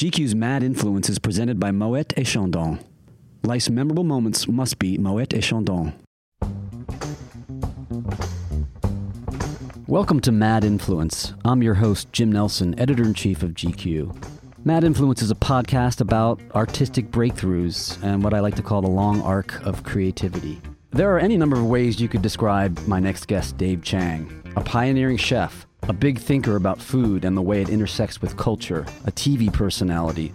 GQ's Mad Influence is presented by Moet et Chandon. Life's memorable moments must be Moet et Chandon. Welcome to Mad Influence. I'm your host, Jim Nelson, editor in chief of GQ. Mad Influence is a podcast about artistic breakthroughs and what I like to call the long arc of creativity. There are any number of ways you could describe my next guest, Dave Chang a pioneering chef, a big thinker about food and the way it intersects with culture, a TV personality,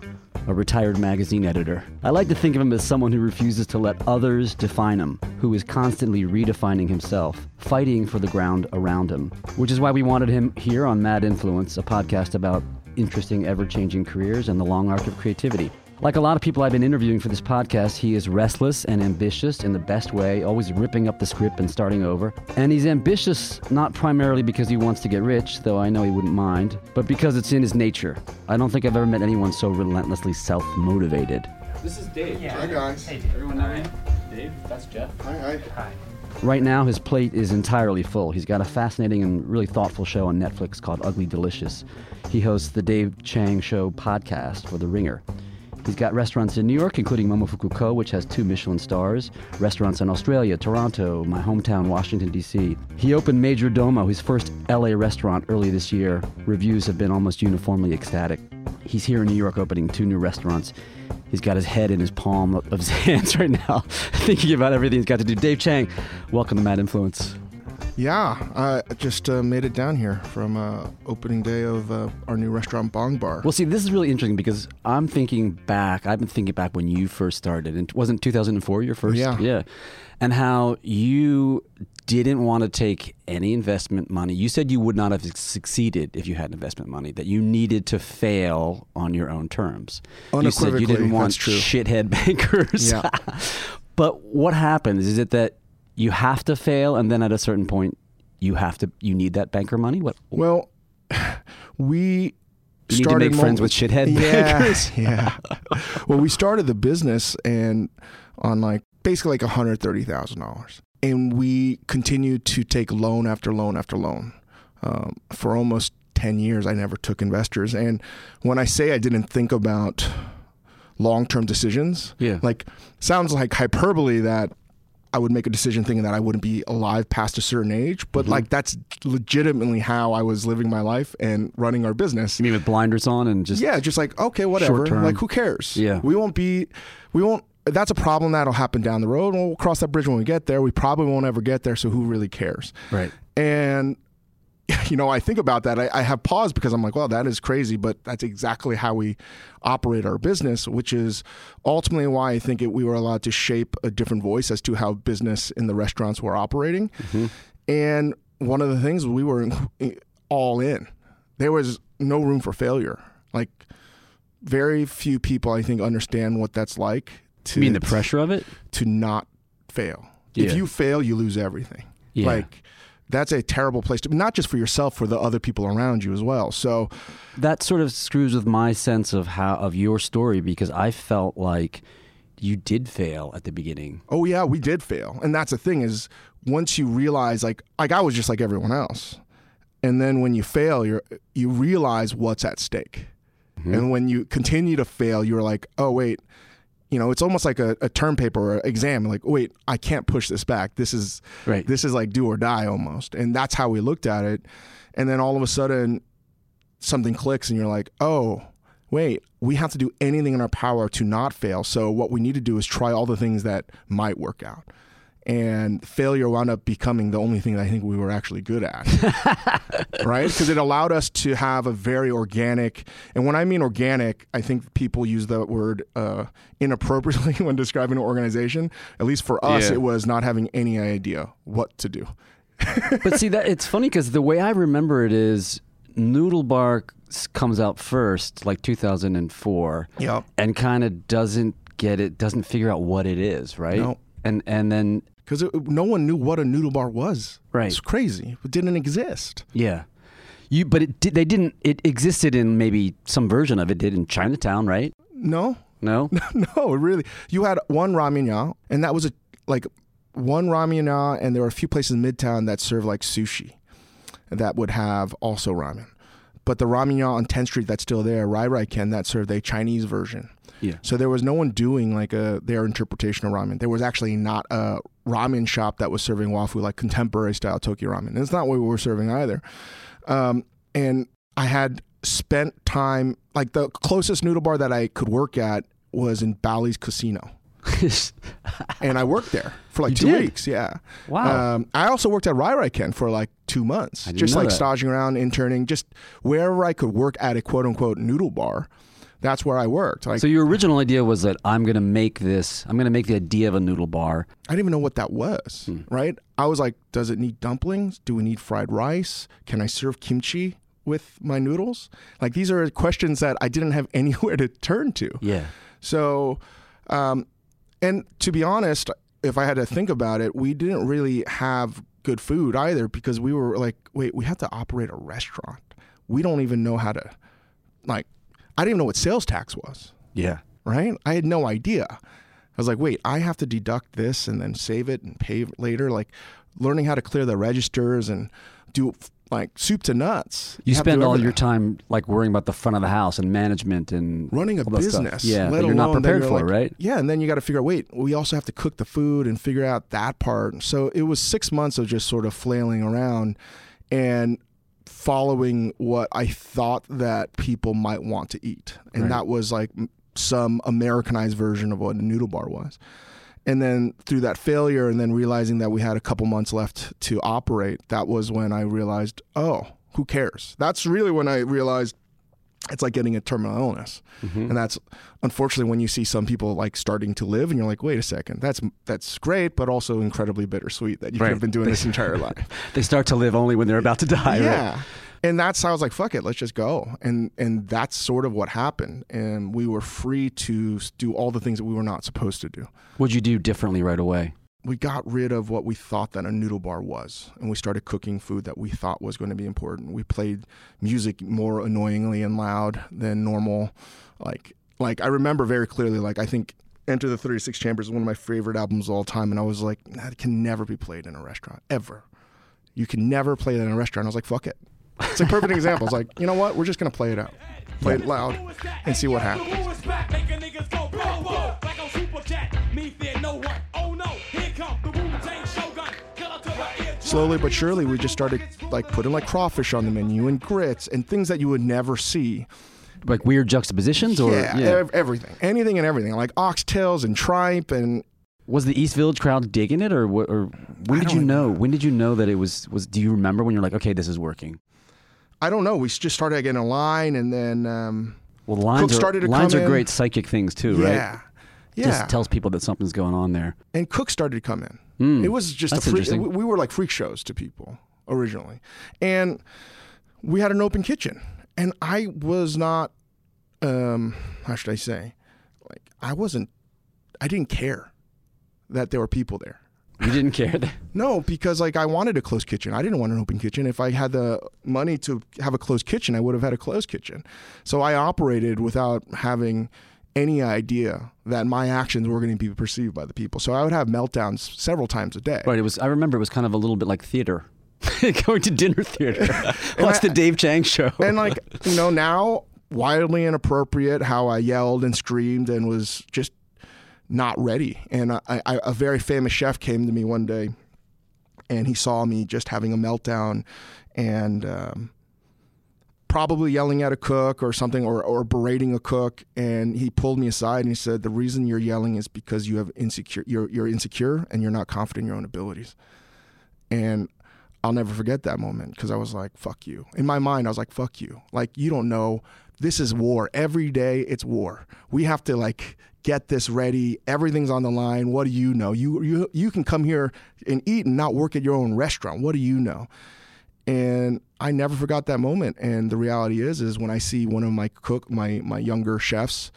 a retired magazine editor. I like to think of him as someone who refuses to let others define him, who is constantly redefining himself, fighting for the ground around him. Which is why we wanted him here on Mad Influence, a podcast about interesting, ever changing careers and the long arc of creativity. Like a lot of people I've been interviewing for this podcast, he is restless and ambitious in the best way, always ripping up the script and starting over. And he's ambitious not primarily because he wants to get rich, though I know he wouldn't mind, but because it's in his nature. I don't think I've ever met anyone so relentlessly self motivated. This is Dave. Yeah. Hi guys. Hey, Dave. Everyone know him? Dave, that's Jeff. Hi, hi. Hi. Right now, his plate is entirely full. He's got a fascinating and really thoughtful show on Netflix called Ugly Delicious. He hosts the Dave Chang Show podcast for The Ringer. He's got restaurants in New York, including Momofuku Ko, which has two Michelin stars, restaurants in Australia, Toronto, my hometown, Washington, D.C. He opened Majordomo, his first LA restaurant, early this year. Reviews have been almost uniformly ecstatic. He's here in New York opening two new restaurants. He's got his head in his palm of his hands right now, thinking about everything he's got to do. Dave Chang, welcome to Mad Influence. Yeah, I just uh, made it down here from uh, opening day of uh, our new restaurant, Bang Bar. Well, see, this is really interesting because I'm thinking back. I've been thinking back when you first started, and wasn't 2004 your first? Yeah. yeah, and how you didn't want to take any investment money. You said you would not have succeeded if you had investment money. That you needed to fail on your own terms. You said you didn't want shithead bankers. Yeah. but what happens? Is it that you have to fail, and then at a certain point, you have to you need that banker money? What? well, we You need to started make friends with shithead yeah, bankers. yeah. well, we started the business and on like basically like hundred thirty thousand dollars, and we continued to take loan after loan after loan um, for almost ten years. I never took investors, and when I say I didn't think about long term decisions, Yeah. like sounds like hyperbole that I would make a decision thinking that I wouldn't be alive past a certain age, but Mhm. like that's legitimately how I was living my life and running our business. You mean with blinders on and just yeah, just like okay, whatever. Like who cares? Yeah. we won't be, we won't. That's a problem that'll happen down the road. We'll cross that bridge when we get there. We probably won't ever get there. So who really cares? right? And you know, I think about that. I, I have pause because I'm like, well, that is crazy, but that's exactly how we operate our business, which is ultimately why I think it, we were allowed to shape a different voice as to how business in the restaurants were operating. Mhm. And one of the things we were all in. There was no room for failure. Like very few people, I think, understand what that's like. To You mean the pressure of it? to not fail. Yeah. If you fail, you lose everything. Yeah. Like that's a terrible place to not just for yourself, for the other people around you as well. So that sort of screws with my sense of how of your story because I felt like you did fail at the beginning. oh yeah, we did fail. And that's the thing is once you realize like like I was just like everyone else. And then when you fail, you you realize what's at stake. Mm-hmm. And when you continue to fail, you're like, oh wait, you know, it's almost like a, a term paper or exam. Like, wait, I can't push this back. This is Right. this is like do or die almost. And that's how we looked at it. And then all of a sudden something clicks and you're like, oh, wait, we have to do anything in our power to not fail. So what we need to do is try all the things that might work out. And failure wound up becoming the only thing that I think we were actually good at. right? Because it allowed us to have a very organic, and when I mean organic, I think people use the word uh, inappropriately when describing an organization. At least for us, Yeah. it was not having any idea what to do. but see that it's funny because the way I remember it is Noodle Bar comes out first, like 2004, Yep. and kind of doesn't get it, doesn't figure out what it is, right? No. And and then Because no one knew what a noodle bar was. Right. It's crazy. It didn't exist. yeah, you but it did, they didn't. It existed in maybe some version of it did in Chinatown, right? No, No. no, really. You had one ramen ya, and that was a like one ramen ya, and there were a few places in Midtown that served like sushi that would have also ramen. but the ramen yacht on 10th Street that's still there, Rai Rai Ken, that served a Chinese version. Yeah. So there was no one doing like a their interpretation of ramen. There was actually not a ramen shop that was serving wafu like contemporary style Tokyo ramen. And it's not what we were serving either. Um, and I had spent time like the closest noodle bar that I could work at was in Bally's Casino. and I worked there for like You two did? weeks. Yeah. wow. Um, I also worked at Rai Rai Ken for like two months, just like that. staging around, interning, just wherever I could work at a quote unquote noodle bar. That's where I worked. Like so your original idea was that I'm going to make this. I'm going to make the idea of a noodle bar. I didn't even know what that was. Hmm. Right? I was like, does it need dumplings? Do we need fried rice? Can I serve kimchi with my noodles? Like these are questions that I didn't have anywhere to turn to. Yeah. So, um, and to be honest, if I had to think about it, we didn't really have good food either because we were like, wait, we have to operate a restaurant. We don't even know how to, like, I didn't even know what sales tax was, Yeah. right? I had no idea. I was like, wait, I have to deduct this and then save it and pay later. Like, learning how to clear the registers and do like soup to nuts. You, to spend all your time like worrying about the front of the house and management and running a business. Yeah, let you're not prepared you're for, like- right? Yeah, and then you got to figure out. Wait, we also have to cook the food and figure out that part. So it was six months of just sort of flailing around and following what I thought that people might want to eat, and Right. that was like some Americanized version of what a noodle bar was. And then through that failure, and then realizing that we had a couple months left to operate, that was when I realized, oh, who cares? That's really when I realized it's like getting a terminal illness, Mm-hmm. and that's unfortunately when you see some people like starting to live, and you're like, wait a second, that's that's great, but also incredibly bittersweet that you Right. could have been doing this entire life. They start to live only when they're about to die. right? yeah, and that's how I was like, fuck it, let's just go, and and that's sort of what happened, and we were free to do all the things that we were not supposed to do. What'd you do differently right away? We got rid of what we thought that a noodle bar was and we started cooking food that we thought was going to be important. We played music more annoyingly and loud than normal like like i remember very clearly like i think enter the 36 chambers is one of my favorite albums of all time and i was like that can never be played in a restaurant ever. You can never play that in a restaurant. I was like fuck it. It's a perfect example. It's like you know what? We're just going to play it out. Play it loud and see what happens slowly but surely we just started like putting like crawfish on the menu and grits and things that you would never see Like weird juxtapositions, or yeah, ev- everything, anything and everything, like oxtails and tripe, and was the East Village crowd digging it, or wh- or when I did you don't know? When did you know that it was was? Do you remember when you're like, okay, this is working? I don't know. We just started getting a line, and then um, Well, lines are started to lines are in. great psychic things too, right? Yeah, Just tells people that something's going on there. and Cook started to come in. Mm. It was just a freak, we we were like freak shows to people originally, and we had an open kitchen, and I was not, um, how should I say, like I wasn't, I didn't care that there were people there. You didn't care. That, No, because like I wanted a closed kitchen. I didn't want an open kitchen. If I had the money to have a closed kitchen, I would have had a closed kitchen. So I operated without having any idea that my actions were going to be perceived by the people. So I would have meltdowns several times a day. right. It was. I remember it was kind of a little bit like theater. Going to dinner theater. Watch I- the Dave Chang show. And like, you know, now wildly inappropriate how I yelled and screamed and was just not ready. And I, I, a very famous chef came to me one day and he saw me just having a meltdown and um, probably yelling at a cook or something or, or berating a cook. And he pulled me aside and he said, the reason you're yelling is because you have insecure, you're, you're insecure and you're not confident in your own abilities. And I'll never forget that moment because I was like, fuck you. In my mind, I was like, fuck you. Like, you don't know. This is war. Every day it's war. We have to like get this ready. Everything's on the line. What do you know? You you you can come here and eat and not work at your own restaurant. What do you know? And I never forgot that moment. And the reality is, is when I see one of my cook, my my younger chefs,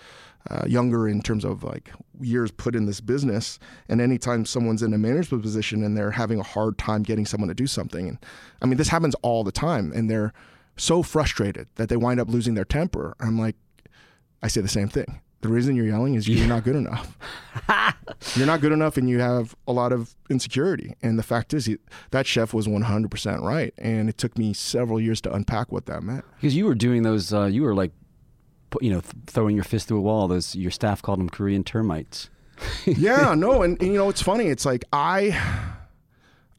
uh, younger in terms of like years put in this business, and anytime someone's in a management position and they're having a hard time getting someone to do something, and I mean this happens all the time, and they're so frustrated that they wind up losing their temper. I'm like, I say the same thing. The reason you're yelling is you're not good enough. you're not good enough and you have a lot of insecurity. And the fact is, he, that chef was 100% right. And it took me several years to unpack what that meant. Because you were doing those, uh, you were like, you know, th- throwing your fist through a wall. Those your staff called them Korean termites. yeah, no, and, and you know it's funny. It's like I,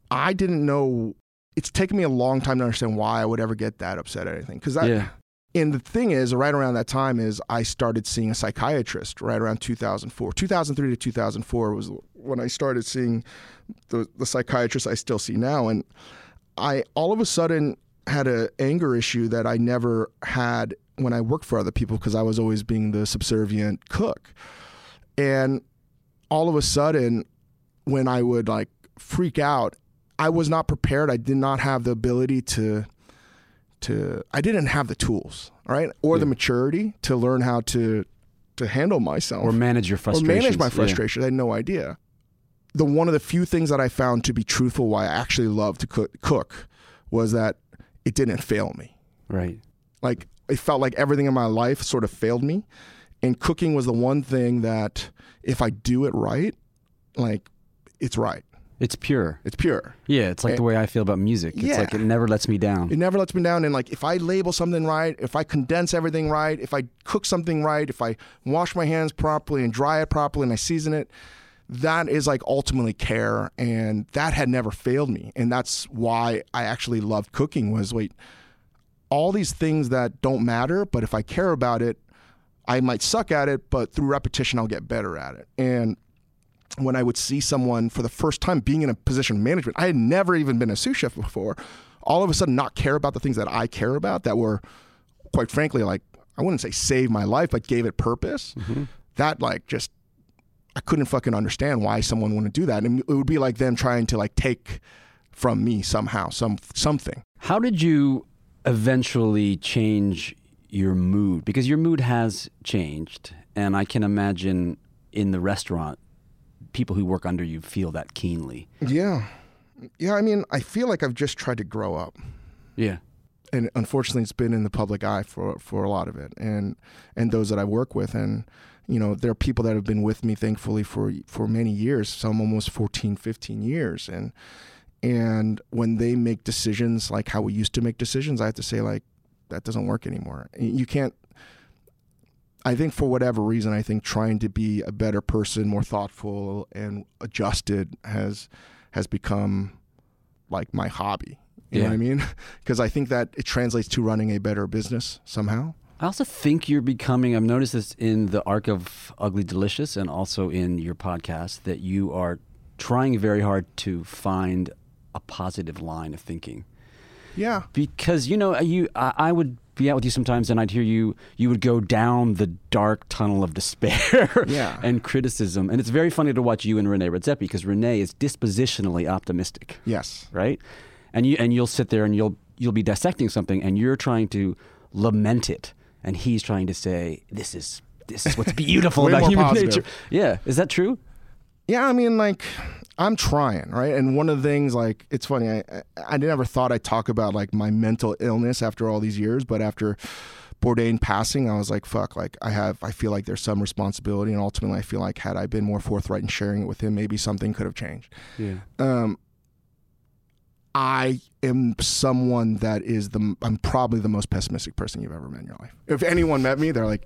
I didn't know. It's taken me a long time to understand why I would ever get that upset at anything. Because Yeah. And the thing is, right around that time is I started seeing a psychiatrist. Right around 2004, 2003 to 2004 was when I started seeing the the psychiatrist I still see now, and I all of a sudden had an anger issue that I never had when I worked for other people because I was always being the subservient cook, and all of a sudden when I would like freak out, I was not prepared. I did not have the ability to to I didn't have the tools, right? Or the maturity to learn how to to handle myself Or manage your or frustrations. manage my Yeah. frustration. I had no idea. The one of the few things that I found to be truthful why I actually love to cook, cook was that it didn't fail me. Right. Like it felt like everything in my life sort of failed me, and cooking was the one thing that if I do it right, like it's right. It's pure. It's pure. Yeah, it's like the way I feel about music. It's Yeah. like it never lets me down. It never lets me down. And like, if I label something right, if I condense everything right, if I cook something right, if I wash my hands properly and dry it properly and I season it, that is like ultimately care. And that had never failed me. And that's why I actually loved cooking was wait, all these things that don't matter, but if I care about it, I might suck at it, but through repetition, I'll get better at it. And when I would see someone for the first time being in a position of management, I had never even been a sous chef before. All of a sudden, not care about the things that I care about that were, quite frankly, like I wouldn't say saved my life, but gave it purpose. Mm-hmm. That like just I couldn't fucking understand why someone wouldn't do that, and it would be like them trying to like take from me somehow some something. How did you eventually change your mood? Because your mood has changed, and I can imagine in the restaurant, people who work under you feel that keenly. Yeah, yeah. I mean, I feel like I've just tried to grow up. Yeah. and unfortunately it's been in the public eye for for a lot of it and and those that I work with and you know there are people that have been with me thankfully for for many years some almost 14 15 years and and when they make decisions like how we used to make decisions I have to say like that doesn't work anymore you can't I think for whatever reason I think trying to be a better person more thoughtful and adjusted has has become like my hobby you know what I mean? Because I think that it translates to running a better business somehow. I also think you're becoming, I've noticed this in the arc of Ugly Delicious and also in your podcast, that you are trying very hard to find a positive line of thinking. Yeah. Because, you know, you, I, I would be out with you sometimes and I'd hear you, you would go down the dark tunnel of despair Yeah. and criticism. And it's very funny to watch you and René Redzepi because René is dispositionally optimistic Yes. right? And you and you'll sit there and you'll you'll be dissecting something and you're trying to lament it, and he's trying to say this is this is what's beautiful about human positive. nature. Yeah, is that true? Yeah, I mean, like, I'm trying, right? And one of the things, like, it's funny. I I, never thought I'd talk about like my mental illness after all these years, but after Bourdain passing, I was like, fuck, like I have, I feel like there's some responsibility, and ultimately, I feel like had I been more forthright in sharing it with him, maybe something could have changed. Yeah. um, I am someone that is the I'm probably the most pessimistic person you've ever met in your life. If anyone met me, they're like,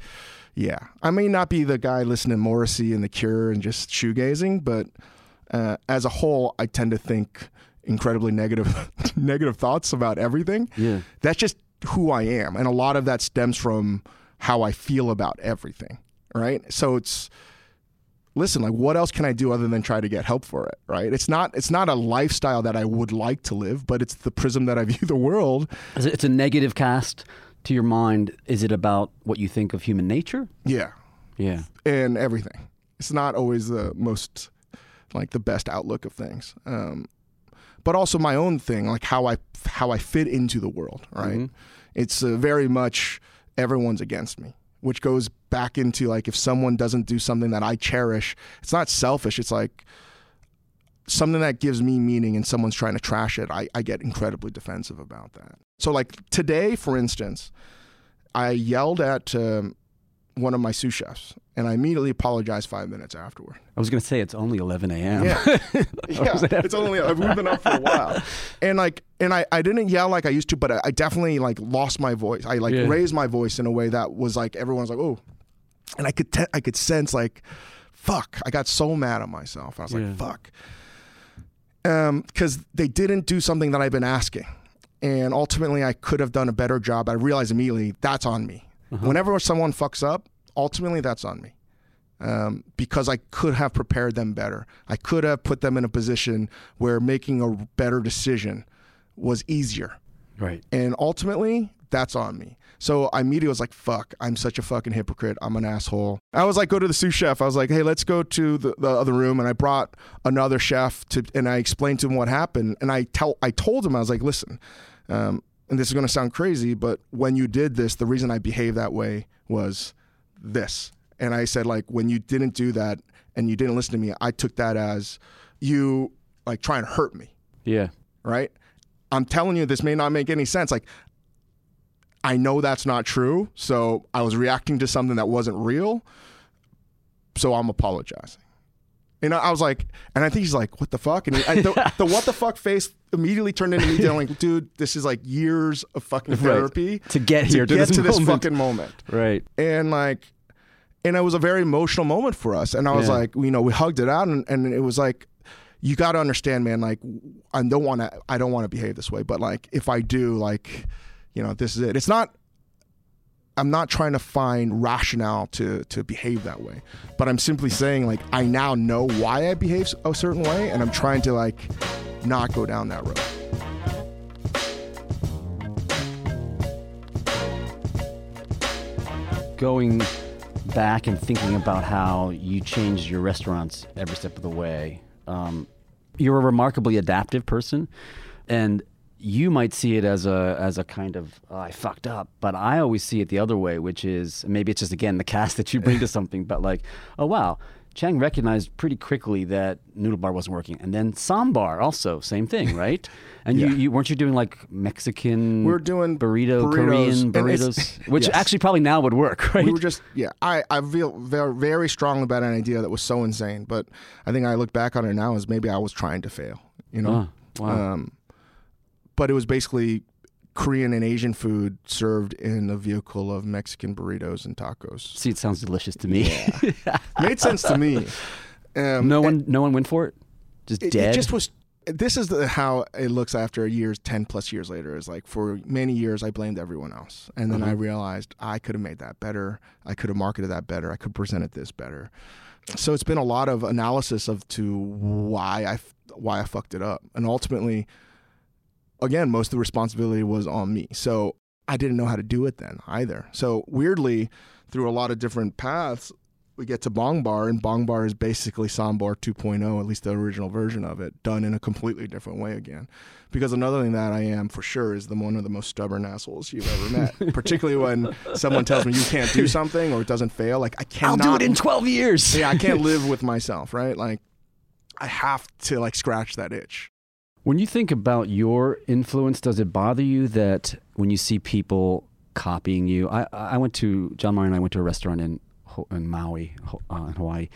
yeah, I may not be the guy listening to Morrissey and The Cure and just shoegazing, but uh, as a whole, I tend to think incredibly negative negative thoughts about everything. Yeah. That's just who I am, and a lot of that stems from how I feel about everything. Right, so it's listen like what else can i do other than try to get help for it right it's not it's not a lifestyle that i would like to live but it's the prism that i view the world It's a negative cast to your mind. Is it about what you think of human nature? yeah Yeah. and everything it's not always the most like the best outlook of things. Um but also my own thing like how i how i fit into the world right? Mhm. it's uh, very much everyone's against me which goes back into like if someone doesn't do something that i cherish it's not selfish it's like something that gives me meaning and someone's trying to trash it i, I get incredibly defensive about that. So like today for instance i yelled at um, one of my sous chefs, and I immediately apologized five minutes afterward. I was going to say it's only 11 a.m. Yeah, yeah. It's only we've been up for a while, and like, and I, I didn't yell like I used to, but I, I definitely like lost my voice. I like Yeah. raised my voice in a way that was like everyone's like, oh, and I could te- I could sense like, fuck. I got so mad at myself. I was Yeah. like, fuck, um, because they didn't do something that I've been asking, and ultimately I could have done a better job. I realized immediately that's on me. Whenever someone fucks up, ultimately that's on me um, because I could have prepared them better. I could have put them in a position where making a better decision was easier. Right. And ultimately, that's on me. So I immediately was like, fuck, I'm such a fucking hypocrite. I'm an asshole. I was like, go to the sous chef. I was like, hey, let's go to the, the other room. And I brought another chef to, and I explained to him what happened. And I tell, I told him, I was like, listen, um, and this is going to sound crazy, but when you did this, the reason I behaved that way was this. And I said, like, when you didn't do that and you didn't listen to me, I took that as you like trying to hurt me Yeah. right? I'm telling you, this may not make any sense. Like, I know that's not true. So I was reacting to something that wasn't real. So I'm apologizing. And I I was like, and I think he's like, what the fuck? And he, I, the, the what the fuck face immediately turned into me going, dude, this is like years of fucking therapy To get here to get this to this fucking moment Right. and like and it was a very emotional moment for us and i was Yeah. like you know we hugged it out and, and it was like you got to understand man like i don't want to i don't want to behave this way but like if i do like you know this is it it's not i'm not trying to find rationale to to behave that way but i'm simply saying like i now know why i behave a certain way and i'm trying to like not go down that road. Going back and thinking about how you changed your restaurants every step of the way, um, you're a remarkably adaptive person, and you might see it as a as a kind of oh, I fucked up, but I always see it the other way, which is maybe it's just again the cast that you bring to something, but like oh wow. Chang recognized pretty quickly that noodle bar wasn't working, and then Ssäm Bar also same thing, right? And you, Yeah. you weren't you doing like Mexican? We're doing burrito, burritos, Korean burritos, which Yes. actually probably now would work, right? we were just yeah i i feel very, very strongly about an idea that was so insane but i think i look back on it now as maybe i was trying to fail you know Oh, wow. um but it was basically korean and asian food served in a vehicle of mexican burritos and tacos See, it sounds delicious to me. made sense to me um, no one, no one went for it. Just it, dead. it just was this is the, how it looks after years 10 plus years later is like for many years i blamed everyone else and then i Mm-hmm. realized i could have made that better i could have marketed that better i could have presented this better so it's been a lot of analysis of to why i why i fucked it up and ultimately again most of the responsibility was on me so i didn't know how to do it then either so weirdly through a lot of different paths we get to Bang Bar, and Bang Bar is basically Ssäm Bar 2.0, at least the original version of it, done in a completely different way again. Because another thing that I am for sure is the one of the most stubborn assholes you've ever met. Particularly when someone tells me you can't do something or it doesn't fail, like I I'll cannot. do it in 12 years. yeah, I can't live with myself, right? Like I have to like scratch that itch. When you think about your influence, does it bother you that when you see people copying you? I, I went to, John Mayer and I went to a restaurant in, in Maui, uh, in Hawaii.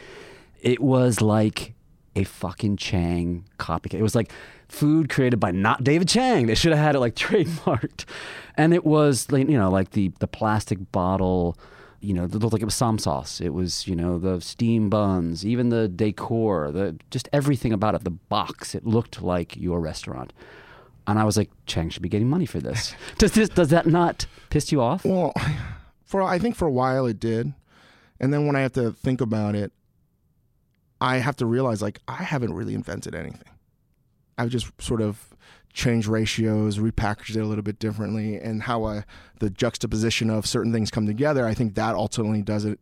It was like a fucking Chang copycat. It was like food created by not David Chang. They should have had it like trademarked. And it was, like, you know, like the, the plastic bottle, you know, it looked like it was sauce. It was, you know, the steam buns, even the decor, the just everything about it, the box. It looked like your restaurant. And I was like, Chang should be getting money for this. does this does that not piss you off? Well, for I think for a while it did, and then when I have to think about it, I have to realize like I haven't really invented anything. I've just sort of changed ratios, repackaged it a little bit differently, and how I, the juxtaposition of certain things come together. I think that ultimately does it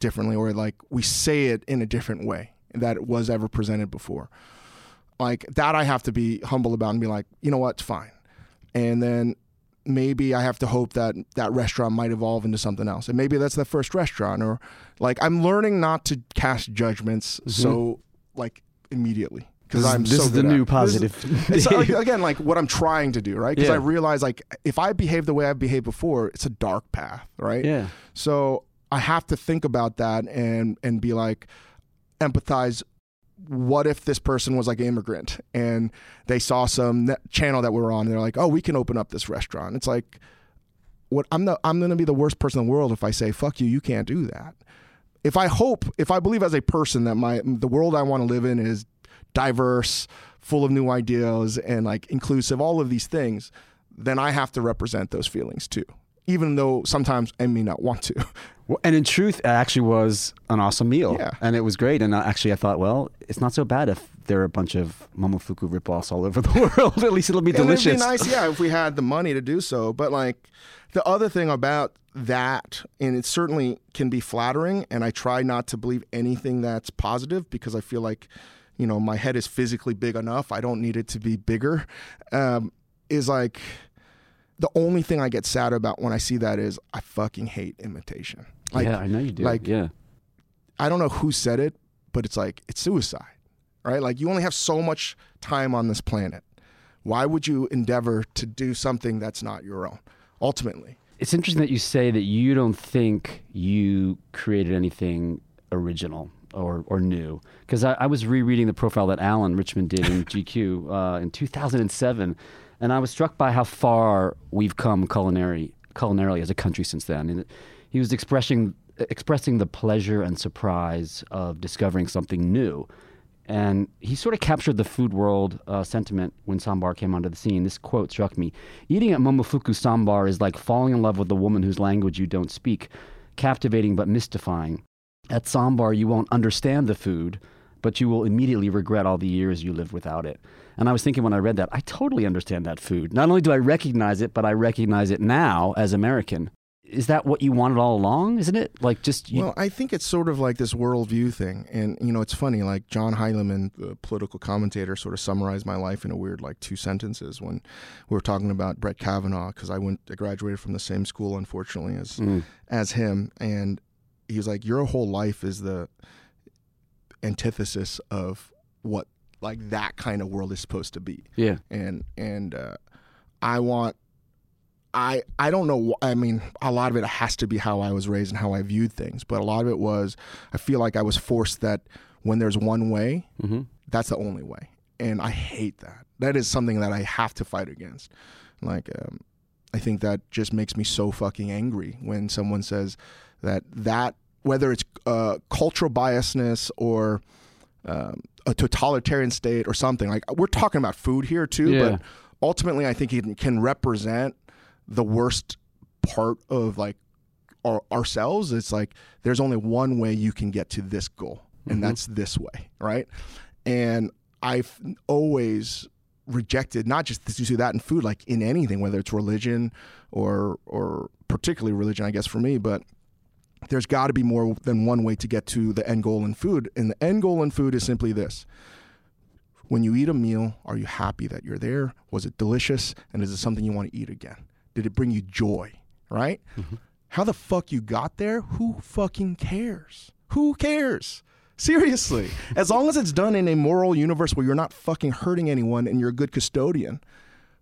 differently, or like we say it in a different way that it was ever presented before. Like that, I have to be humble about and be like, you know what, it's fine. And then maybe I have to hope that that restaurant might evolve into something else. And maybe that's the first restaurant or like I'm learning not to cast judgments mm-hmm. so like immediately because. This is- I'm this so is the new at- positive. Is- it's uh, again like what I'm trying to do, right? Because Yeah. I realize like if I behave the way I've behaved before, it's a dark path, right? Yeah. So I have to think about that and and be like empathize what if this person was like an immigrant and they saw some net channel that we were on and they're like, "Oh, we can open up this restaurant." It's like what I'm the I'm going to be the worst person in the world if I say, "Fuck you, you can't do that." If I hope, if I believe as a person that my the world I want to live in is diverse, full of new ideas and like inclusive, all of these things, then I have to represent those feelings too. Even though sometimes I may not want to. Well, and in truth, it actually was an awesome meal. Yeah. And it was great. And uh, actually, I thought, well, it's not so bad if there are a bunch of Momofuku ripoffs all over the world. At least it'll be delicious. It'd be nice, yeah, if we had the money to do so. But like the other thing about that, and it certainly can be flattering, and I try not to believe anything that's positive because I feel like, you know, my head is physically big enough. I don't need it to be bigger. Um, is like the only thing I get sad about when I see that is I fucking hate imitation. Like yeah, I know you do. like- yeah. I don't know who said it, but it's like it's suicide, right? Like you only have so much time on this planet. Why would you endeavor to do something that's not your own? Ultimately, It's interesting that you say that you don't think you created anything original or, or new. Because I, I was rereading the profile that Alan Richman did in GQ uh, in 2007, and I was struck by how far we've come culinary, culinarily as a country since then. And he was expressing, expressing the pleasure and surprise of discovering something new. And he sort of captured the food world uh, sentiment when Ssäm Bar came onto the scene. This quote struck me Eating at Momofuku Ssäm Bar is like falling in love with a woman whose language you don't speak, captivating but mystifying. At Ssäm Bar, you won't understand the food, but you will immediately regret all the years you lived without it. And I was thinking when I read that, I totally understand that food. Not only do I recognize it, but I recognize it now as American. Is that what you wanted all along? Isn't it? Like just you, well, I think it's sort of like this worldview thing, and you know, it's funny. Like John Heilemann, the political commentator, sort of summarized my life in a weird, like two sentences when we were talking about Brett Kavanaugh because I went, I graduated from the same school, unfortunately, as Mm. as him, and he was like, "Your whole life is the antithesis of what like that kind of world is supposed to be." yeah. and and uh, I want I I don't know I mean a lot of it has to be how I was raised and how I viewed things but a lot of it was I feel like I was forced that when there's one way hmm that's the only way and I hate that that is something that I have to fight against like um, I think that just makes me so fucking angry when someone says that that whether it's uh, cultural biasness or um, a totalitarian state or something like we're talking about food here too Yeah. but ultimately i think it can represent the worst part of like our, ourselves it's like there's only one way you can get to this goal and Mhm. that's this way right and i've always rejected not just to do that in food like in anything whether it's religion or or particularly religion i guess for me but there's got to be more than one way to get to the end goal in food and the end goal in food is simply this. When you eat a meal are you happy that you're there? Was it delicious? And is it something you want to eat again? Did it bring you joy right? Mm-hmm. How the fuck you got there? Who fucking cares? Who cares? Seriously. As long as it's done in a moral universe where you're not fucking hurting anyone and you're a good custodian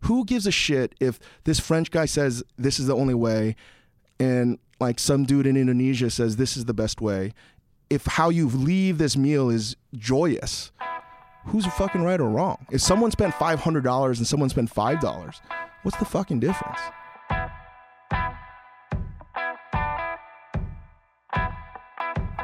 who gives a shit if this french guy says this is the only way and like some dude in Indonesia says this is the best way. If how you leave this meal is joyous, who's fucking right or wrong? If someone spent five hundred dollars and someone spent five dollars, what's the fucking difference?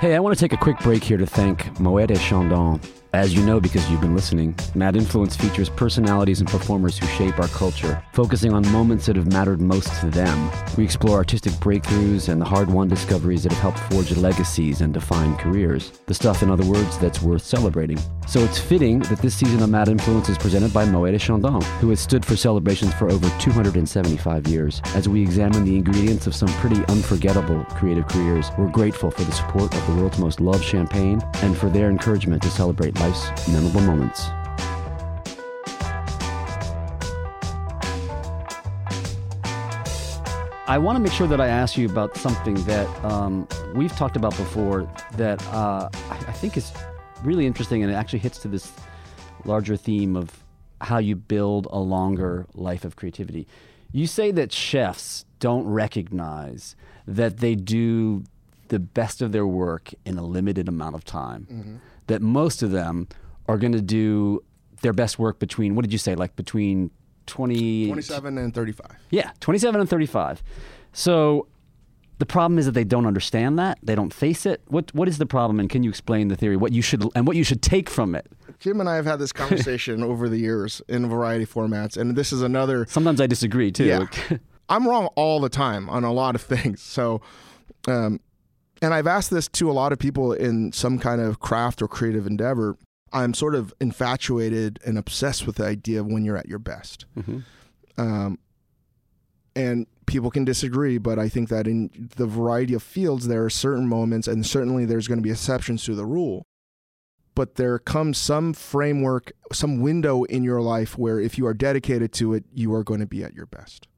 Hey, I want to take a quick break here to thank Moet et Chandon. As you know, because you've been listening, Mad Influence features personalities and performers who shape our culture, focusing on moments that have mattered most to them. We explore artistic breakthroughs and the hard won discoveries that have helped forge legacies and define careers. The stuff, in other words, that's worth celebrating. So it's fitting that this season of Mad Influence is presented by Moet et Chandon, who has stood for celebrations for over 275 years. As we examine the ingredients of some pretty unforgettable creative careers, we're grateful for the support of the world's most loved champagne and for their encouragement to celebrate life's memorable moments. I want to make sure that I ask you about something that um, we've talked about before that uh, I, I think is really interesting and it actually hits to this larger theme of how you build a longer life of creativity. You say that chefs don't recognize that they do the best of their work in a limited amount of time. That most of them are going to do their best work between what did you say like between 20 27 and 35. yeah, 27 and 35. So the problem is that they don't understand that. They don't face it. What what is the problem and can you explain the theory what you should and what you should take from it? Jim and I have had this conversation over the years in a variety of formats, and this is another. Sometimes I disagree too. Yeah. I'm wrong all the time on a lot of things. So, um, and I've asked this to a lot of people in some kind of craft or creative endeavor. I'm sort of infatuated and obsessed with the idea of when you're at your best. Mhm. Um, and people can disagree, but I think that in the variety of fields, there are certain moments, and certainly there's going to be exceptions to the rule. But there comes some framework, some window in your life where if you are dedicated to it, you are going to be at your best.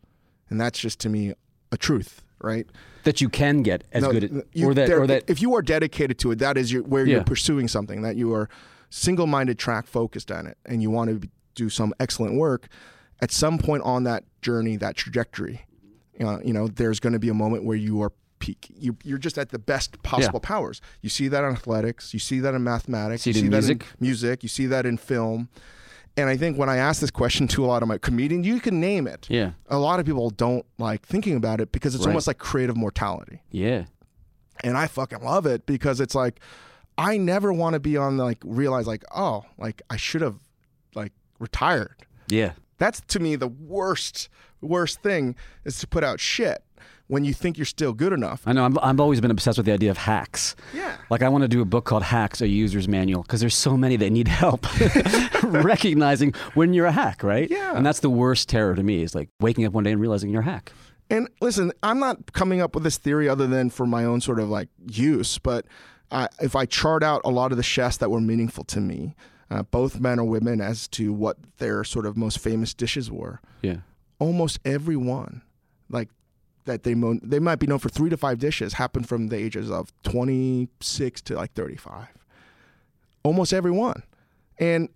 And that's just to me a truth, right? That you can get as No, good at you- or that there- or that if you are dedicated to it, that is your, where Yeah. you're pursuing something that you are single-minded track focused on it, and you want to do some excellent work. At some point on that journey, that trajectory, uh, you know, there's going to be a moment where you are peak. You, you're just at the best possible powers. You see that in athletics. You see that in mathematics. See you see in that music. in music. You see that in film. And I think when I ask this question to a lot of my comedians, you can name it. yeah. A lot of people don't like thinking about it because it's Right. almost like creative mortality Yeah. and I fucking love it because it's like I never want to be on like realize like oh like I should have like retired. Yeah. That's to me the worst worst thing is to put out shit when you think you're still good enough. I know I'm I've always been obsessed with the idea of hacks. Yeah. Like I want to do a book called Hacks, a user's manual, because there's so many that need help recognizing when you're a hack, right? Yeah. And that's the worst terror to me is like waking up one day and realizing you're a hack. And listen, I'm not coming up with this theory other than for my own sort of like use, but I, if I chart out a lot of the chefs that were meaningful to me, uh, both men or women, as to what their sort of most famous dishes were, Yeah. almost every one, like that they mo- they might be known for three to five dishes, happened from the ages of 26 to like 35. Almost everyone. and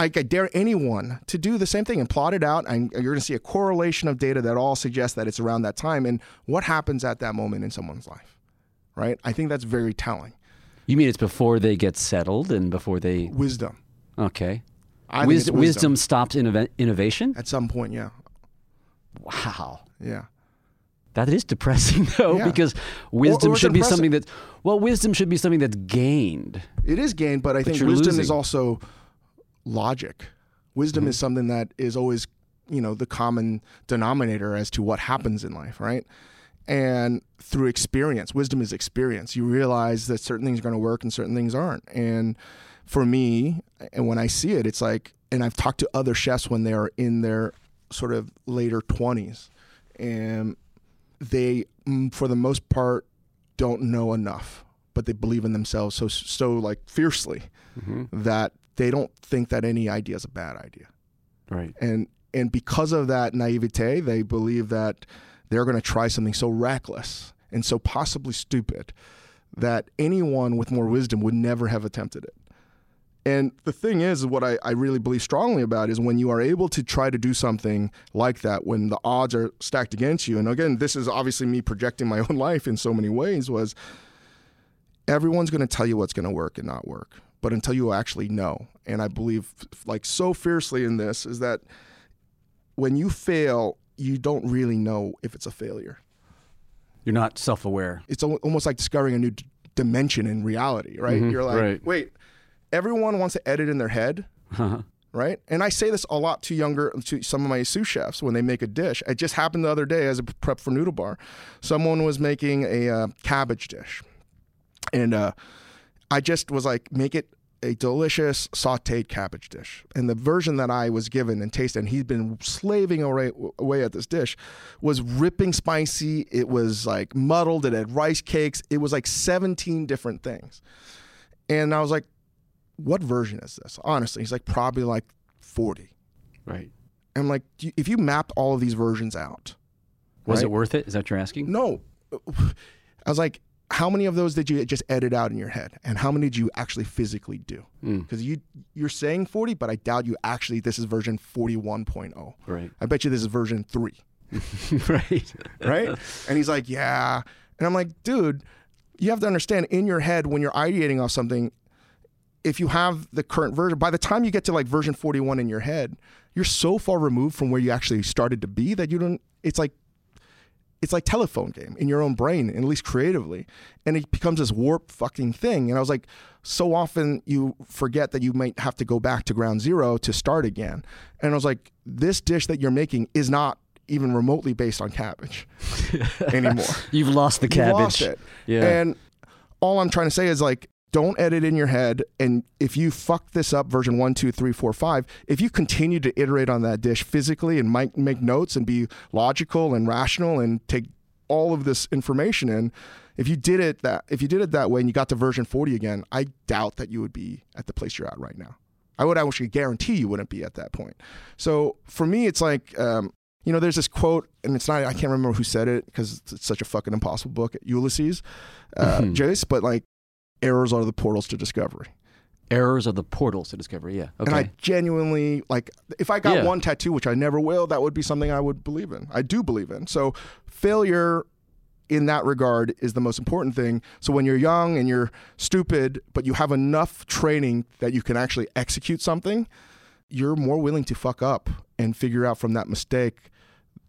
I, I dare anyone to do the same thing and plot it out, and you're going to see a correlation of data that all suggests that it's around that time and what happens at that moment in someone's life, right? I think that's very telling. You mean it's before they get settled and before they Wisdom. okay. I Wis- it's wisdom. stops innov- innovation. at some point. Yeah, Wow. yeah. That is depressing though, Yeah. because wisdom or it's should be something that's well, wisdom should be something that's gained. It is gained, but I think you're wisdom is also logic. Wisdom Mm-hmm. is something that is always, you know, the common denominator as to what happens in life, right? And through experience, wisdom is experience. You realize that certain things are going to work and certain things aren't. And for me, and when I see it, it's like, and I've talked to other chefs when they are in their sort of later 20s, and they, mm, for the most part, don't know enough, but they believe in themselves so so like fiercely that they don't think that any idea is a bad idea. Right. And and because of that naivete, they believe that they're going to try something so reckless and so possibly stupid that anyone with more wisdom would never have attempted it. And the thing is, what I, I really believe strongly about is when you are able to try to do something like that, when the odds are stacked against you. And again, this is obviously me projecting my own life in so many ways. Was everyone's going to tell you what's going to work and not work, but until you actually know. And I believe, like so fiercely in this, is that when you fail, you don't really know if it's a failure. You're not self-aware. It's almost like discovering a new d- dimension in reality, right? Mhm, You're like, right. wait, everyone wants to edit in their head, Uh-huh. right? And I say this a lot to younger, to some of my sous chefs when they make a dish. It just happened the other day as a prep for Noodle Bar. Someone was making a uh, cabbage dish, and uh, I just was like, make it a delicious sautéed cabbage dish. And the version that I was given and tasted, and he'd been slaving away, away at this dish, was ripping spicy. It was like muddled. It had rice cakes. It was like 17 different things. And I was like, what version is this? Honestly, he's like, probably like 40. Right. And I'm like, if you mapped all of these versions out, Was right? it worth it? Is that what you're asking? No. I was like, how many of those did you just edit out in your head? And how many did you actually physically do? Mm. Because you, you're saying 40, but I doubt you actually, this is version 41.0. Right. I bet you this is version 3. right. Right? and he's like, yeah. And I'm like, dude, you have to understand in your head when you're ideating off something, if you have the current version, by the time you get to like version 41 in your head, you're so far removed from where you actually started to be that you don't, it's like, it's like telephone game in your own brain, at least creatively. And it becomes this warp fucking thing. And I was like, so often you forget that you might have to go back to ground zero to start again. And I was like, this dish that you're making is not even remotely based on cabbage anymore. You've lost the cabbage. You cabbage. lost it. Yeah. And all I'm trying to say is like, don't edit in your head. And if you fuck this up, version one, two, three, four, five, if you continue to iterate on that dish physically and might make notes and be logical and rational and take all of this information in, if you did it that if you did it that way and you got to version 40 again, I doubt that you would be at the place you're at right now. I would actually guarantee you wouldn't be at that point. So for me, it's like, um, you know, there's this quote, and it's not, I can't remember who said it because it's such a fucking impossible book, Ulysses, uh, Mhm. Joyce, but like, errors are the portals to discovery. Errors are the portals to discovery. Yeah. Okay. And I genuinely, like, if I got Yeah. one tattoo, which I never will, that would be something I would believe in. I do believe in. So failure in that regard is the most important thing. So when you're young and you're stupid, but you have enough training that you can actually execute something, you're more willing to fuck up and figure out from that mistake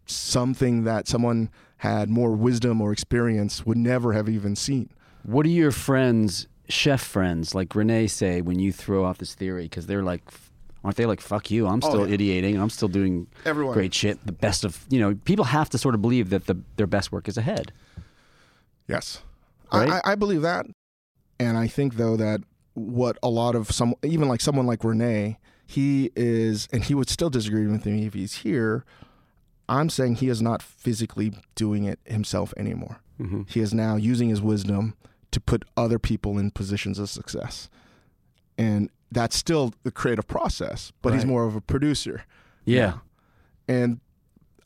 something that someone had more wisdom or experience would never have even seen. What do your friends, chef friends like René, say when you throw out this theory? Because they're like, aren't they like, fuck you, I'm Oh, still yeah. ideating, I'm still doing Everyone. great shit, the best of, you know, people have to sort of believe that the, their best work is ahead. Yes, Right? I, I, I believe that, and I think though that what a lot of some, even like someone like René, he is, and he would still disagree with me if he's here. I'm saying he is not physically doing it himself anymore. Mm-hmm. He is now using his wisdom to put other people in positions of success, and that's still the creative process. But he's more of a producer Yeah. and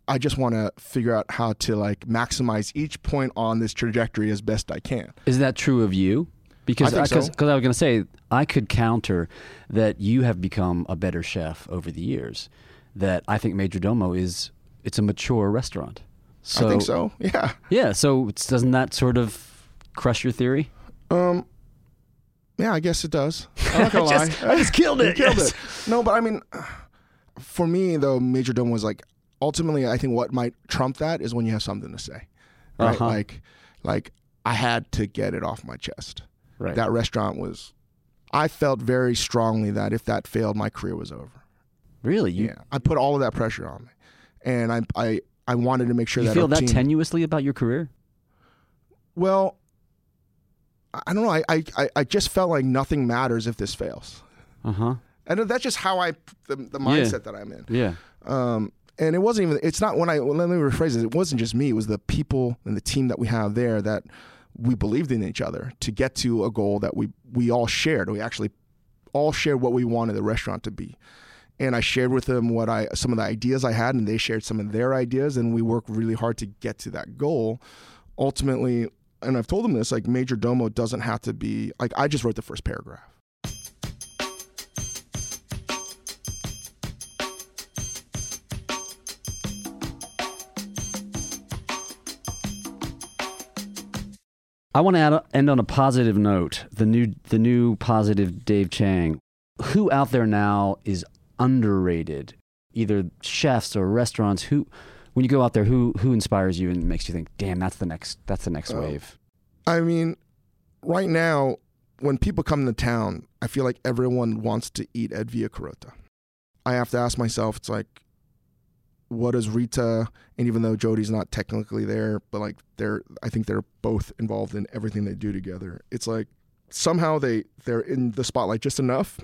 I just want to figure out how to like maximize each point on this trajectory as best I can. Is that true of you? Because I think so. because I was going to say I could counter that you have become a better chef over the years. That I think Majordomo is it's a mature restaurant. So I think so. Yeah. Yeah. So it's, doesn't that sort of crush your theory? Um. Yeah, I guess it does. I'm not gonna I just- lie. I just killed it, killed yes. it. No, but I mean, for me though, Majordomo was like ultimately. I think what might trump that is when you have something to say, right? Uh-huh. Like, like I had to get it off my chest. Right. That restaurant was. I felt very strongly that if that failed, my career was over. really? You, yeah, I put all of that pressure on me, and I I I wanted to make sure that you that feel that team, tenuously about your career? Well, I don't know. I, I- I just felt like nothing matters if this fails, Uh huh. and that's just how I the, the mindset that I'm in. Yeah. Um, and it wasn't even. It's not when I well, let me rephrase it. It wasn't just me. It was the people and the team that we have there that we believed in each other to get to a goal that we we all shared. We actually all shared what we wanted the restaurant to be. And I shared with them what I some of the ideas I had, and they shared some of their ideas, and we worked really hard to get to that goal. Ultimately, and I've told them this, like Majordomo doesn't have to be like I just wrote the first paragraph. I want to add, end on a positive note. The new, the new positive Dave Chang. Who out there now is underrated? Either chefs or restaurants. Who, when you go out there, who who inspires you and makes you think, "Damn, that's the next, that's the next Oh. wave." I mean, right now, when people come to town, I feel like everyone wants to eat at Via Carota. I have to ask myself, it's like, what does Rita, and even though Jody's not technically there, but like they're, I think they're both involved in everything they do together. It's like somehow they they're in the spotlight just enough,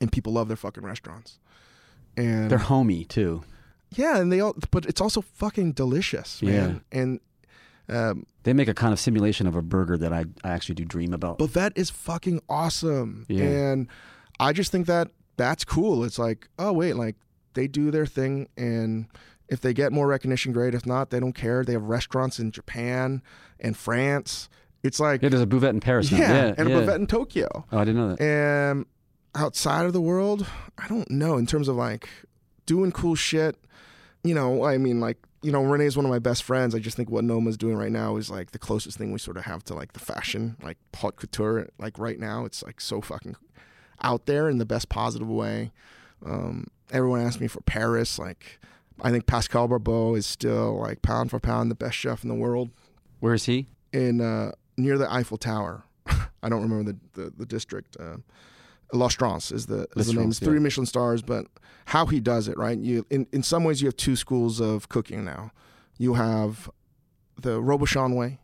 and people love their fucking restaurants. And They're homey too. Yeah, and they all, but it's also fucking delicious, man. And um, They make a kind of simulation of a burger that I, I actually do dream about. But that is fucking awesome. Yeah. And I just think that that's cool. It's like, oh wait, like they do their thing and if they get more recognition, great. If not, they don't care. They have restaurants in Japan and France. It's like yeah, there's a buvette in Paris. yeah, yeah, and yeah. a buvette in Tokyo. Oh, I didn't know that. And outside of the world, I don't know in terms of like doing cool shit. You know, I mean, like you know, René's one of my best friends. I just think what Noma's doing right now is like the closest thing we sort of have to like the fashion, like haute couture. Like right now, it's like so fucking out there in the best positive way. Um, everyone asks me for Paris. Like, I think Pascal Barbot is still like pound for pound the best chef in the world Where is he? in uh, near the Eiffel Tower. I don't remember the the, the district. Uh, L'Astrance is the is the name. It's three yeah. Michelin stars, but how he does it, right? You in in some ways you have two schools of cooking now. You have the Robuchon way,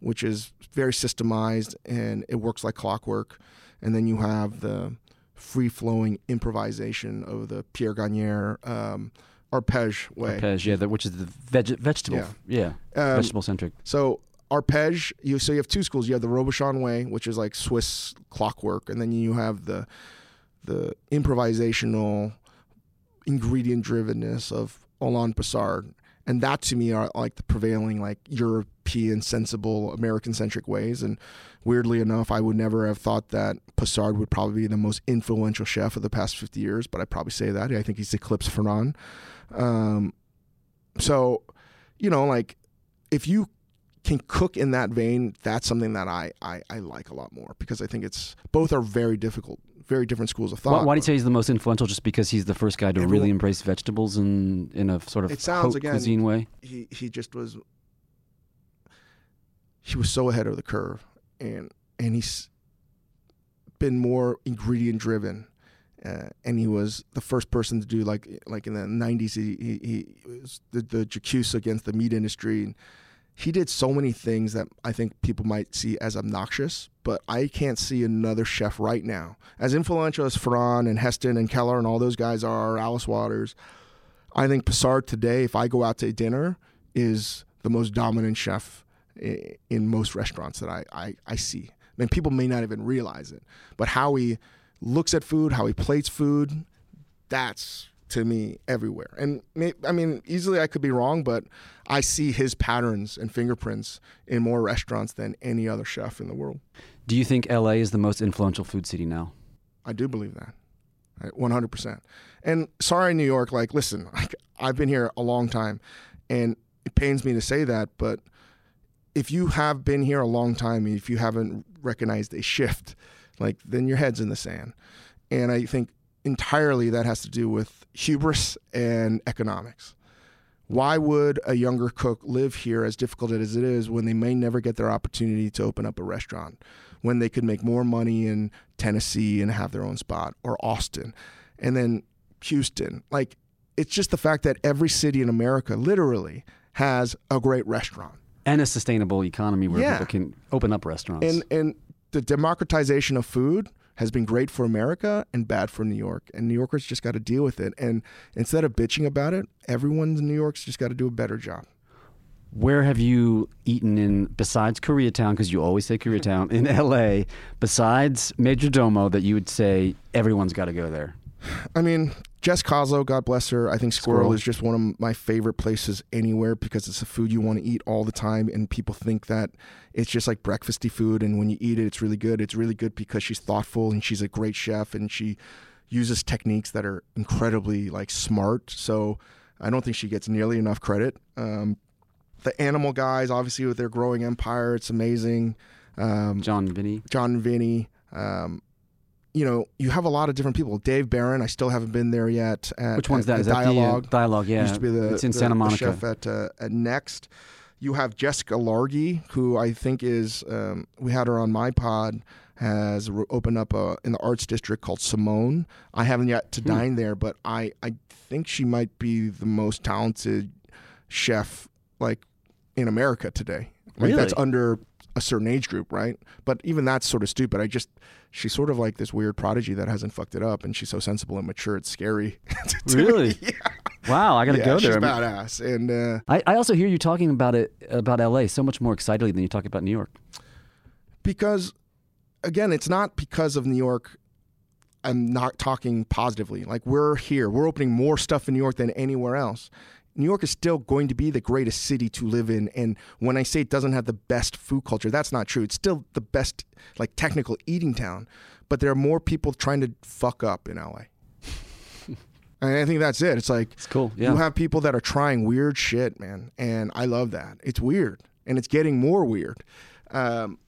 which is very systemized and it works like clockwork, and then you have the free flowing improvisation of the Pierre Gagnaire um, arpège way. Arpège, yeah, the, which is the veg- vegetable, Yeah. yeah, Um, vegetable centric. So arpège, you so you have two schools. You have the Robuchon way, which is like Swiss clockwork, and then you have the the improvisational, ingredient drivenness of Alain Passard. And that to me are like the prevailing like European sensible American centric ways. And weirdly enough, I would never have thought that Passard would probably be the most influential chef of the past 50 years, but I'd probably say that. I think he's eclipsed Ferran. Um, so, you know, like if you can cook in that vein, that's something that I, I, I like a lot more because I think it's both are very difficult, very different schools of thought. why do you say he's the most influential? Just because he's the first guy to Everyone- really embrace vegetables in in a sort of It sounds, again, cuisine way. he he just was he was so ahead of the curve and and he's been more ingredient driven uh, and he was the first person to do like like in the 90s he he, he was the the J'accuse against the meat industry and he did so many things that I think people might see as obnoxious, but I can't see another chef right now as influential as Ferran and Heston and Keller and all those guys are, Alice Waters. I think Passard today, if I go out to dinner, is the most dominant chef in most restaurants that I, I, I see. I mean, people may not even realize it, but how he looks at food, how he plates food, that's to me everywhere. And may, I mean, easily I could be wrong, but I see his patterns and fingerprints in more restaurants than any other chef in the world. Do you think LA is the most influential food city now? I do believe that. 100%. And sorry, New York, like, listen, I've been here a long time and it pains me to say that, but if you have been here a long time, if you haven't recognized a shift, like, then your head's in the sand. And I think entirely that has to do with hubris and economics. Why would a younger cook live here as difficult as it is when they may never get their opportunity to open up a restaurant? When they could make more money in Tennessee and have their own spot, or Austin, and then Houston. Like, it's just the fact that every city in America literally has a great restaurant. And a sustainable economy where Yeah. people can open up restaurants. And and the democratization of food has been great for America and bad for New York. And New Yorkers just got to deal with it. And instead of bitching about it, everyone in New York's just got to do a better job. Where have you eaten in besides Koreatown? Because you always say Koreatown in LA. Besides Majordomo, that you would say everyone's got to go there. I mean, Jess Koslow, God bless her. I think Sqirl, Sqirl. is just one of my favorite places anywhere because it's a food you want to eat all the time, and people think that it's just like breakfasty food, and when you eat it, it's really good. It's really good because she's thoughtful and she's a great chef, and she uses techniques that are incredibly like smart. So I don't think she gets nearly enough credit. Um, the Animal guys, obviously, with their growing empire, it's amazing. Um, John Vinny. John Vinny. Um, you know, you have a lot of different people. Dave Beran, I still haven't been there yet. At, Which one's at, that? at Is that Dialogue? the uh, dialogue? Yeah, Used to be the it's in the- Santa Monica. chef at uh, at Next. You have Jessica Largey, who I think is um, we had her on my pod. Has re- opened up a, in the arts district called Simone. I haven't yet Hmm. to dine there, but I I think she might be the most talented chef like in America today. Like that's Really? under a certain age group, right? But even that's sort of stupid. I just she's sort of like this weird prodigy that hasn't fucked it up, and she's so sensible and mature. It's scary. Really? yeah. Wow, I got to yeah, go she's there. I, mean, badass, and uh, I, I also hear you talking about it about LA so much more excitedly than you talk about New York. because again, it's not because of New York. I'm not talking positively. Like we're here, we're opening more stuff in New York than anywhere else. New York is still going to be the greatest city to live in. And when I say it doesn't have the best food culture, that's not true. It's still the best, like technical eating town. But there are more people trying to fuck up in LA. And I think that's it. It's like It's cool. Yeah. you have people that are trying weird shit, man, and I love that. It's weird, and it's getting more weird. Um,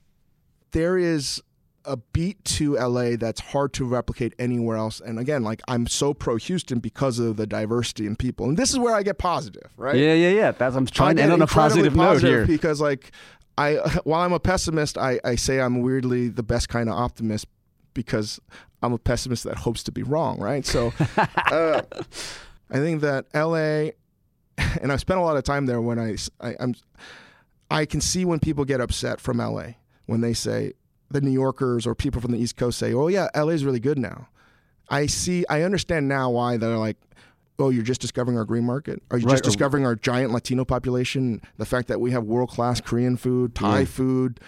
there is a beat to LA that's hard to replicate anywhere else. And again, like I'm so pro Houston because of the diversity in people, and this is where I get positive, right? yeah, yeah, yeah. That's I'm I trying to end on a positive note here. because like I while I'm a pessimist, I, I say I'm weirdly the best kind of optimist because I'm a pessimist that hopes to be wrong, right? So uh, I think that LA and I've spent a lot of time there when I, I I'm I can see when people get upset from LA when they say the New Yorkers or people from the East Coast say, "Oh yeah, LA is really good now." I see I understand now why they're like oh, you're just discovering our green market? Are you Right, just discovering our giant Latino population? The fact that we have world class Korean food, Thai Yeah. food,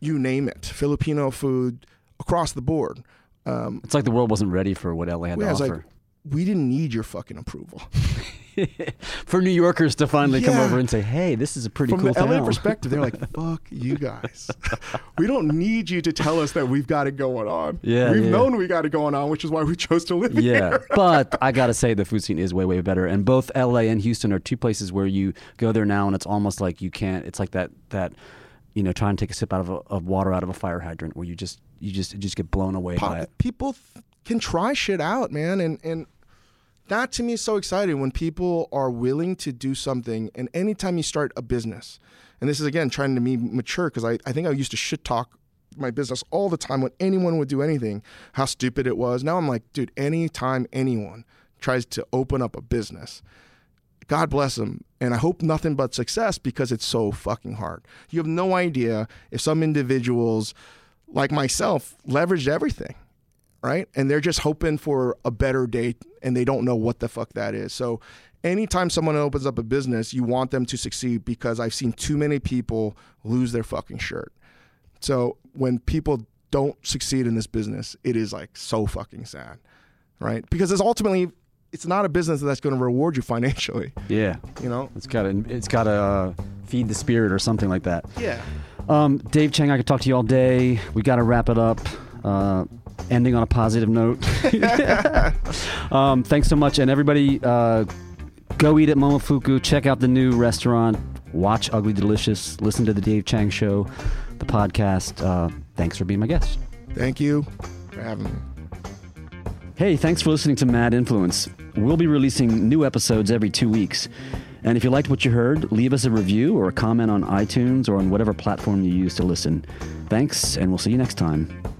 you name it, Filipino food across the board. Um, It's like the world wasn't ready for what LA had yeah, to it's like offer. We didn't need your fucking approval. for New Yorkers to finally come over and say, "Hey, this is a pretty From cool the LA town." perspective, they're like, "Fuck you guys. we don't need you to tell us that we've got it going on. Yeah, we've yeah. known we got it going on, which is why we chose to live yeah, here." but I gotta say the food scene is way way better, and both LA and Houston are two places where you go there now, and it's almost like you can't. It's like that that you know, trying to take a sip out of a, of water out of a fire hydrant, where you just you just you just get blown away Po- by it. people th- can try shit out, man, and and that to me is so exciting when people are willing to do something. And anytime you start a business, and this is again trying to be mature because I, I think I used to shit talk my business all the time when anyone would do anything, how stupid it was. Now I'm like, dude, anytime anyone tries to open up a business, God bless them. And I hope nothing but success because it's so fucking hard. You have no idea if some individuals like myself leveraged everything, right? And they're just hoping for a better day and they don't know what the fuck that is. So anytime someone opens up a business, you want them to succeed because I've seen too many people lose their fucking shirt. So when people don't succeed in this business, it is like so fucking sad, right? Because it's ultimately it's not a business that's going to reward you financially, Yeah, you know? it's gotta it's gotta uh, feed the spirit or something like that. Yeah. Um, Dave Chang, I could talk to you all day. We got to wrap it up. Uh, ending on a positive note. um, thanks so much, and everybody, uh, go eat at Momofuku. Check out the new restaurant. Watch Ugly Delicious. Listen to the Dave Chang Show, the podcast. Uh, thanks for being my guest. Thank you for having me. Hey, thanks for listening to Mad Influence. We'll be releasing new episodes every two weeks. And if you liked what you heard, leave us a review or a comment on iTunes or on whatever platform you use to listen. Thanks, and we'll see you next time.